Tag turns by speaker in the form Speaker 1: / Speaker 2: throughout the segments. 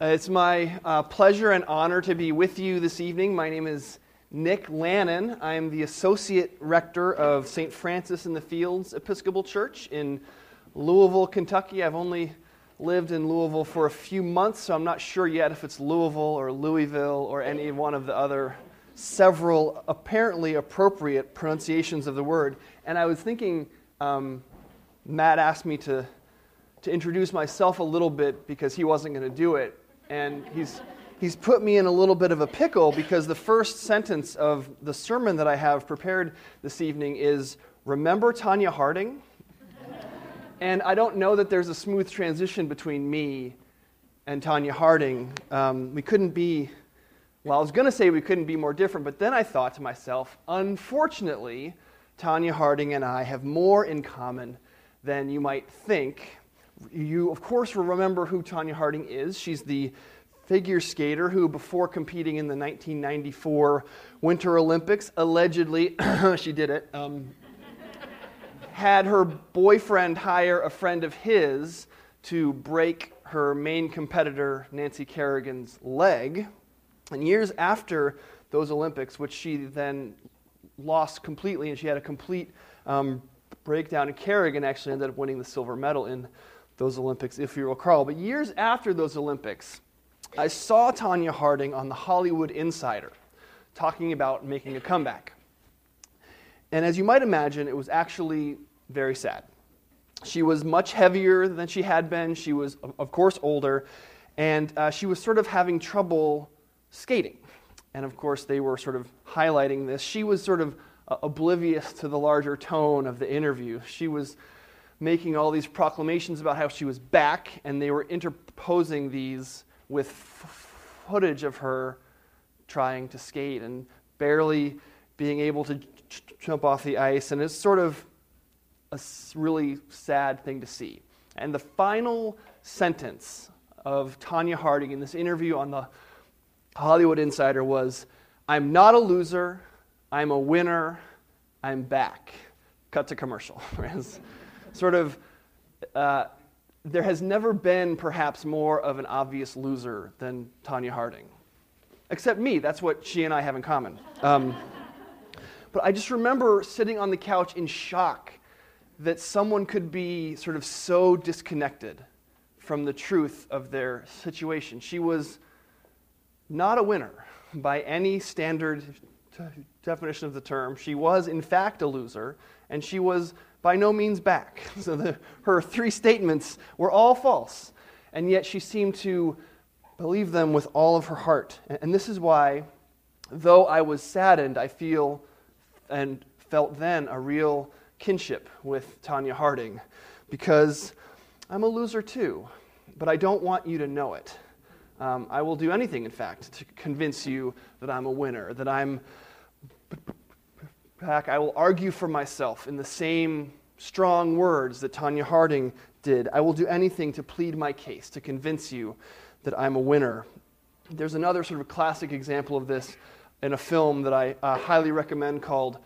Speaker 1: Uh, it's my uh, pleasure and honor to be with you this evening. My name is Nick Lannon. I am the Associate Rector of St. Francis in the Fields Episcopal Church in Louisville, Kentucky. I've only lived in Louisville for a few months, so I'm not sure yet if it's Louisville or Louisville or any one of the other several apparently appropriate pronunciations of the word. And I was thinking, um, Matt asked me to, to introduce myself a little bit because he wasn't going to do it and he's, he's put me in a little bit of a pickle because the first sentence of the sermon that I have prepared this evening is Remember Tonya Harding? and I don't know that there's a smooth transition between me and Tonya Harding. Um, we couldn't be, well, I was going to say we couldn't be more different, but then I thought to myself, unfortunately, Tonya Harding and I have more in common than you might think you, of course, will remember who Tonya Harding is. She's the figure skater who, before competing in the 1994 Winter Olympics, allegedly, she did it, um, had her boyfriend hire a friend of his to break her main competitor, Nancy Kerrigan's leg. And years after those Olympics, which she then lost completely, and she had a complete um, breakdown, and Kerrigan actually ended up winning the silver medal in those Olympics, if you recall. But years after those Olympics, I saw Tonya Harding on the Hollywood Insider talking about making a comeback. And as you might imagine, it was actually very sad. She was much heavier than she had been. She was, of course, older. And uh, she was sort of having trouble skating. And of course, they were sort of highlighting this. She was sort of uh, oblivious to the larger tone of the interview. She was making all these proclamations about how she was back, and they were interposing these with f- footage of her trying to skate and barely being able to j- jump off the ice. And it's sort of a really sad thing to see. And the final sentence of Tonya Harding in this interview on the Hollywood Insider was I'm not a loser, I'm a winner, I'm back. Cut to commercial. sort of, uh, there has never been perhaps more of an obvious loser than Tonya Harding. Except me, that's what she and I have in common. Um, but I just remember sitting on the couch in shock that someone could be sort of so disconnected from the truth of their situation. She was not a winner by any standard t- definition of the term. She was, in fact, a loser, and she was by no means back. So the, her three statements were all false, and yet she seemed to believe them with all of her heart. And this is why, though I was saddened, I feel and felt then a real kinship with Tonya Harding, because I'm a loser too, but I don't want you to know it. Um, I will do anything, in fact, to convince you that I'm a winner, that I'm back, I will argue for myself in the same strong words that Tonya Harding did. I will do anything to plead my case, to convince you that I'm a winner. There's another sort of classic example of this in a film that I uh, highly recommend called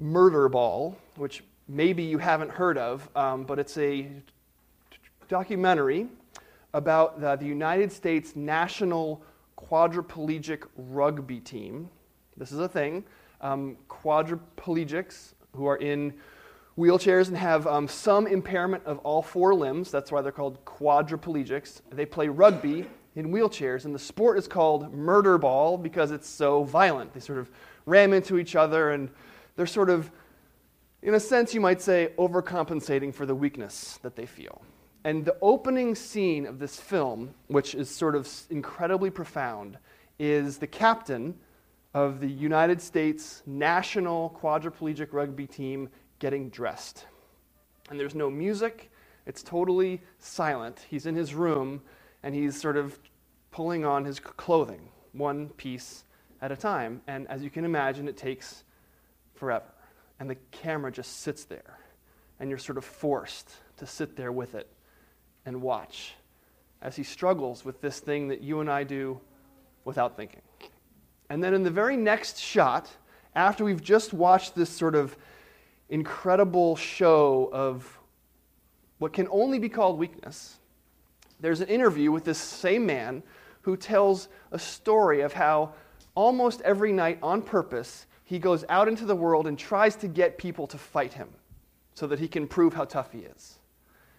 Speaker 1: Murderball, which maybe you haven't heard of, um, but it's a documentary about the, the United States national quadriplegic rugby team. This is a thing um, quadriplegics who are in wheelchairs and have um, some impairment of all four limbs. That's why they're called quadriplegics. They play rugby in wheelchairs, and the sport is called murder ball because it's so violent. They sort of ram into each other, and they're sort of, in a sense, you might say, overcompensating for the weakness that they feel. And the opening scene of this film, which is sort of incredibly profound, is the captain of the United States national quadriplegic rugby team getting dressed. And there's no music, it's totally silent. He's in his room and he's sort of pulling on his clothing, one piece at a time. And as you can imagine, it takes forever. And the camera just sits there, and you're sort of forced to sit there with it and watch as he struggles with this thing that you and I do without thinking. And then in the very next shot, after we've just watched this sort of incredible show of what can only be called weakness, there's an interview with this same man who tells a story of how almost every night on purpose he goes out into the world and tries to get people to fight him so that he can prove how tough he is.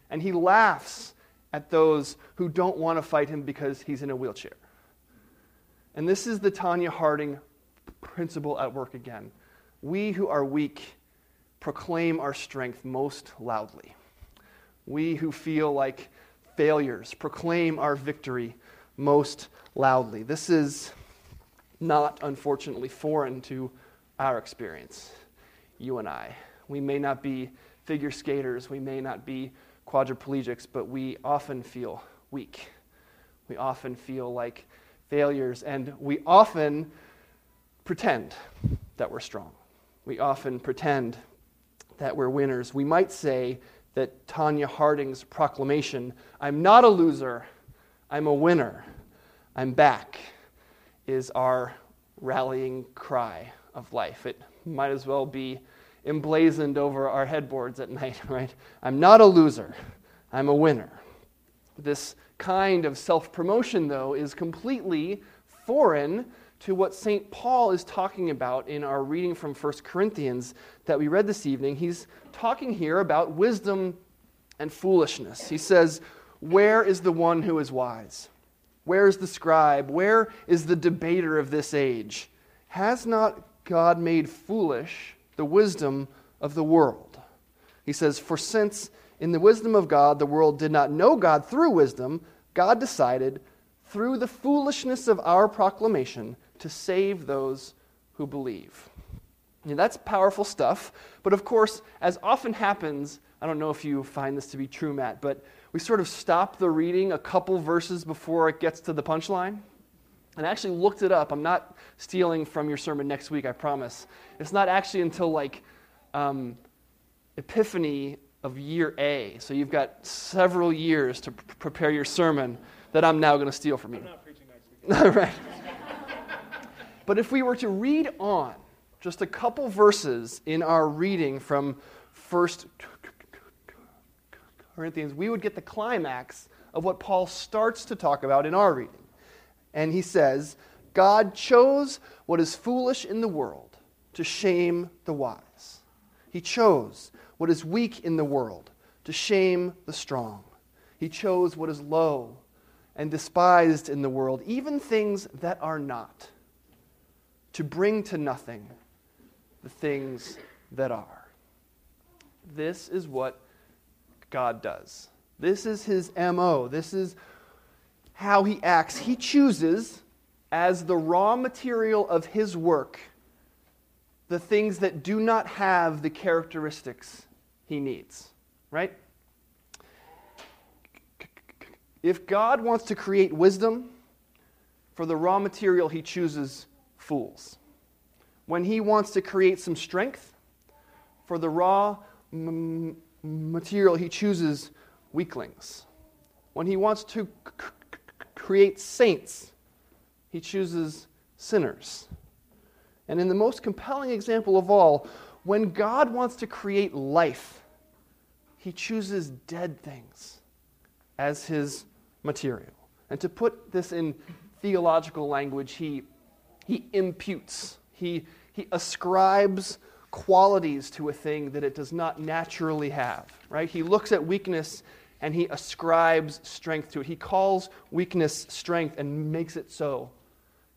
Speaker 1: And he laughs at those who don't want to fight him because he's in a wheelchair. And this is the Tonya Harding principle at work again. We who are weak proclaim our strength most loudly. We who feel like failures proclaim our victory most loudly. This is not, unfortunately, foreign to our experience, you and I. We may not be figure skaters, we may not be quadriplegics, but we often feel weak. We often feel like failures, and we often pretend that we're strong. We often pretend that we're winners. We might say that Tonya Harding's proclamation, I'm not a loser, I'm a winner, I'm back, is our rallying cry of life. It might as well be emblazoned over our headboards at night, right? I'm not a loser, I'm a winner. This kind of self promotion, though, is completely foreign to what St. Paul is talking about in our reading from 1 Corinthians that we read this evening. He's talking here about wisdom and foolishness. He says, Where is the one who is wise? Where is the scribe? Where is the debater of this age? Has not God made foolish the wisdom of the world? He says, For since in the wisdom of God the world did not know God through wisdom, God decided, through the foolishness of our proclamation, to save those who believe. Now, that's powerful stuff, but of course, as often happens, I don't know if you find this to be true, Matt, but we sort of stop the reading a couple verses before it gets to the punchline. And I actually looked it up. I'm not stealing from your sermon next week, I promise. It's not actually until like um, Epiphany of year A. So you've got several years to p- prepare your sermon that I'm now going to steal from you.
Speaker 2: I'm not preaching next week.
Speaker 1: right. But if we were to read on just a couple verses in our reading from First Corinthians, we would get the climax of what Paul starts to talk about in our reading. And he says, God chose what is foolish in the world to shame the wise. He chose what is weak in the world to shame the strong. He chose what is low and despised in the world, even things that are not, to bring to nothing the things that are. This is what God does. This is his MO. This is how he acts. He chooses as the raw material of his work the things that do not have the characteristics he needs, right? If God wants to create wisdom, for the raw material, he chooses fools. When he wants to create some strength, for the raw m- material, he chooses weaklings. When he wants to c- create saints, he chooses sinners. And in the most compelling example of all, when God wants to create life, he chooses dead things as his material. And to put this in theological language, he, he imputes, he, he ascribes qualities to a thing that it does not naturally have, right? He looks at weakness and he ascribes strength to it. He calls weakness strength and makes it so.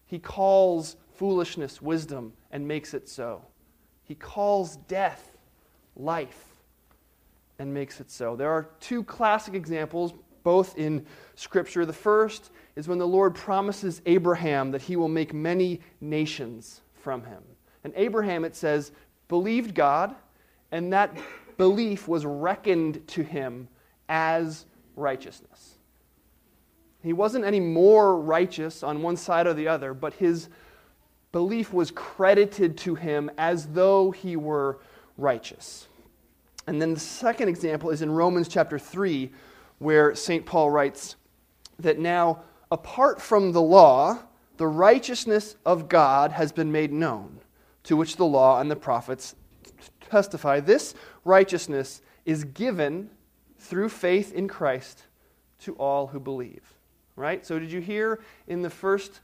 Speaker 1: He calls foolishness wisdom and makes it so. He calls death life and makes it so. There are two classic examples, both in Scripture. The first is when the Lord promises Abraham that he will make many nations from him. And Abraham, it says, believed God, and that belief was reckoned to him as righteousness. He wasn't any more righteous on one side or the other, but his belief was credited to him as though he were righteous. And then the second example is in Romans chapter 3, where St. Paul writes that now, apart from the law, the righteousness of God has been made known to which the law and the prophets testify. This righteousness is given through faith in Christ to all who believe. right? So, did you hear in the first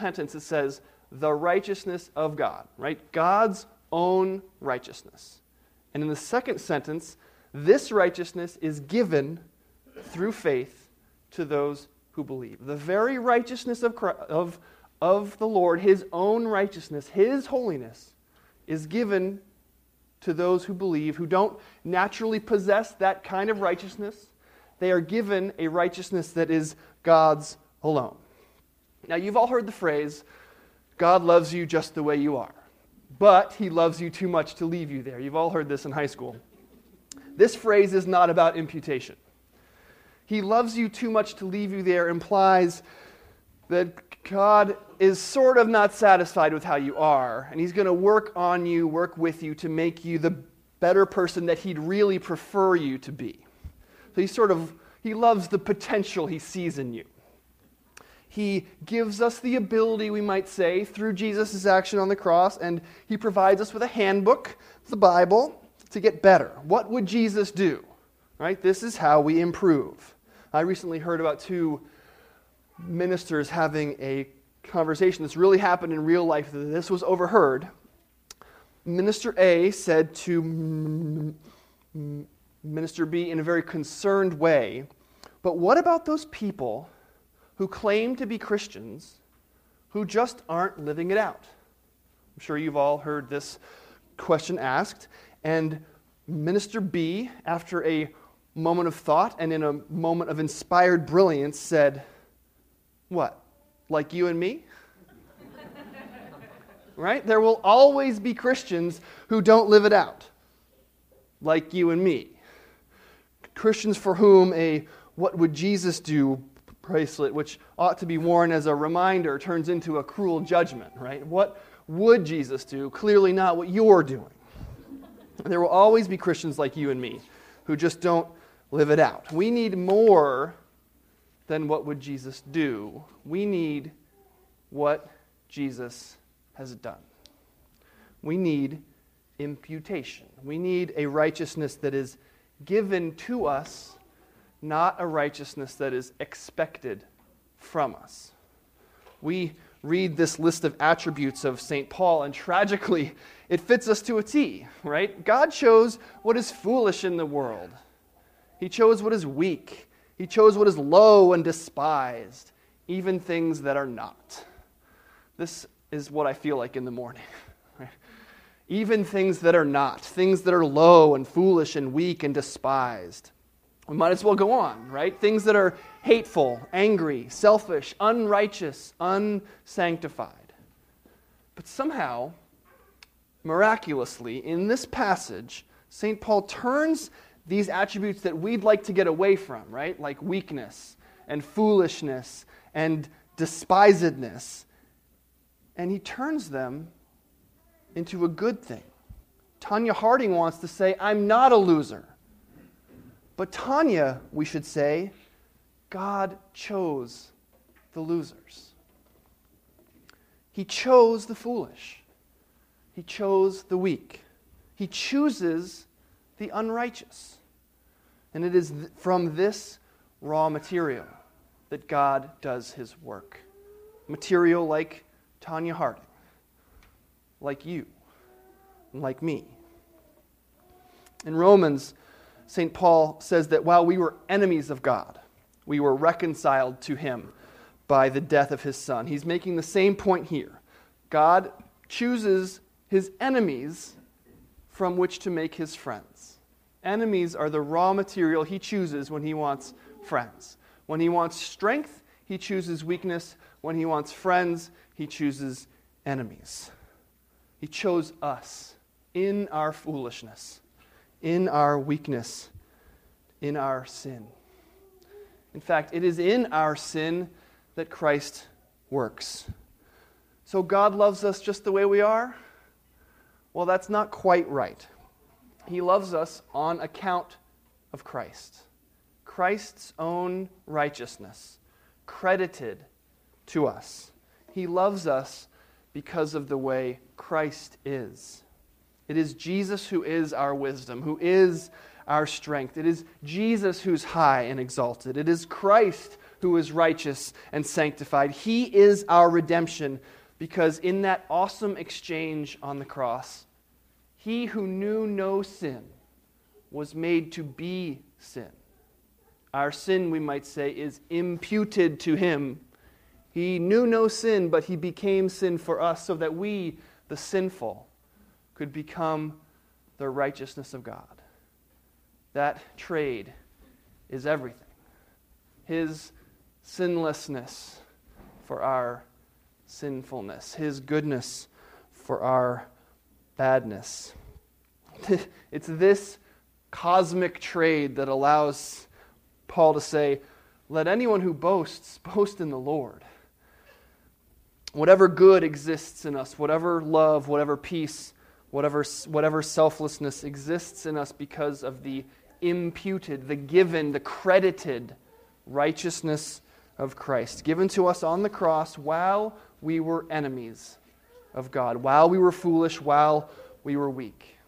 Speaker 1: sentence it says, the righteousness of God, right? God's own righteousness. And in the second sentence, this righteousness is given through faith to those who believe. The very righteousness of, Christ, of, of the Lord, his own righteousness, his holiness, is given to those who believe, who don't naturally possess that kind of righteousness. They are given a righteousness that is God's alone. Now, you've all heard the phrase, God loves you just the way you are, but he loves you too much to leave you there. You've all heard this in high school. This phrase is not about imputation. He loves you too much to leave you there implies that God is sort of not satisfied with how you are, and He's going to work on you, work with you to make you the better person that He'd really prefer you to be. So He sort of He loves the potential He sees in you. He gives us the ability, we might say, through Jesus' action on the cross, and He provides us with a handbook, the Bible, to get better. What would Jesus do? Right? This is how we improve. I recently heard about two ministers having a conversation that's really happened in real life. This was overheard. Minister A said to Minister B in a very concerned way, But what about those people who claim to be Christians who just aren't living it out? I'm sure you've all heard this question asked. And Minister B, after a moment of thought and in a moment of inspired brilliance said, What? Like you and me? right? There will always be Christians who don't live it out, like you and me. Christians for whom a what would Jesus do bracelet, which ought to be worn as a reminder, turns into a cruel judgment, right? What would Jesus do? Clearly not what you're doing. There will always be Christians like you and me who just don't live it out. We need more than what would Jesus do. We need what Jesus has done. We need imputation. We need a righteousness that is given to us, not a righteousness that is expected from us. We read this list of attributes of St. Paul, and tragically, it fits us to a T, right? God chose what is foolish in the world he chose what is weak. He chose what is low and despised, even things that are not. This is what I feel like in the morning. Even things that are not, things that are low and foolish and weak and despised. We might as well go on, right? Things that are hateful, angry, selfish, unrighteous, unsanctified. But somehow, miraculously, in this passage, St. Paul turns these attributes that we'd like to get away from, right? Like weakness and foolishness and despisedness. And he turns them into a good thing. Tonya Harding wants to say, I'm not a loser. But Tonya, we should say, God chose the losers. He chose the foolish. He chose the weak. He chooses the unrighteous. And it is from this raw material that God does his work. Material like Tonya Harding, like you, like me. In Romans, St. Paul says that while we were enemies of God, we were reconciled to him by the death of his son. He's making the same point here. God chooses his enemies from which to make his friends. Enemies are the raw material he chooses when he wants friends. When he wants strength, he chooses weakness. When he wants friends, he chooses enemies. He chose us in our foolishness, in our weakness, in our sin. In fact, it is in our sin that Christ works. So God loves us just the way we are? Well, that's not quite right. He loves us on account of Christ. Christ's own righteousness credited to us. He loves us because of the way Christ is. It is Jesus who is our wisdom, who is our strength. It is Jesus who's high and exalted. It is Christ who is righteous and sanctified. He is our redemption because in that awesome exchange on the cross, he who knew no sin was made to be sin. Our sin, we might say, is imputed to him. He knew no sin, but he became sin for us so that we, the sinful, could become the righteousness of God. That trade is everything. His sinlessness for our sinfulness, His goodness for our badness. it's this cosmic trade that allows Paul to say, Let anyone who boasts boast in the Lord. Whatever good exists in us, whatever love, whatever peace, whatever, whatever selflessness exists in us because of the imputed, the given, the credited righteousness of Christ, given to us on the cross while we were enemies of God, while we were foolish, while we were weak.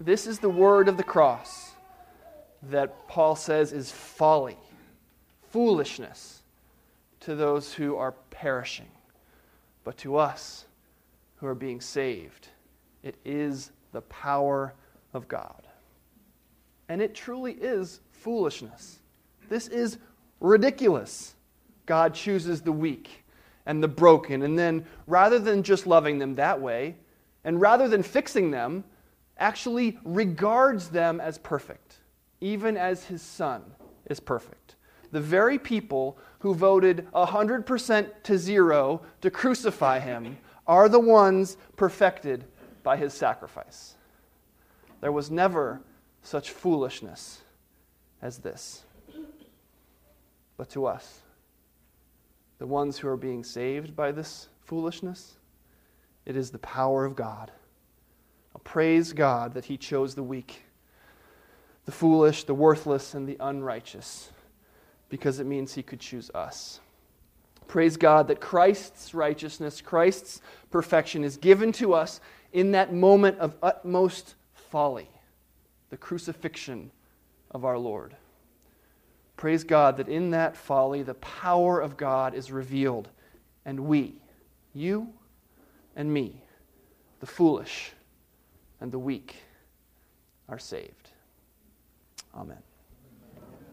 Speaker 1: This is the word of the cross that Paul says is folly, foolishness to those who are perishing. But to us who are being saved, it is the power of God. And it truly is foolishness. This is ridiculous. God chooses the weak and the broken, and then rather than just loving them that way, and rather than fixing them, actually regards them as perfect, even as his son is perfect. The very people who voted 100% to zero to crucify him are the ones perfected by his sacrifice. There was never such foolishness as this. But to us, the ones who are being saved by this foolishness, it is the power of God. Now, praise God that He chose the weak, the foolish, the worthless, and the unrighteous, because it means He could choose us. Praise God that Christ's righteousness, Christ's perfection is given to us in that moment of utmost folly, the crucifixion of our Lord. Praise God that in that folly, the power of God is revealed, and we, you and me, the foolish and the weak, are saved. Amen.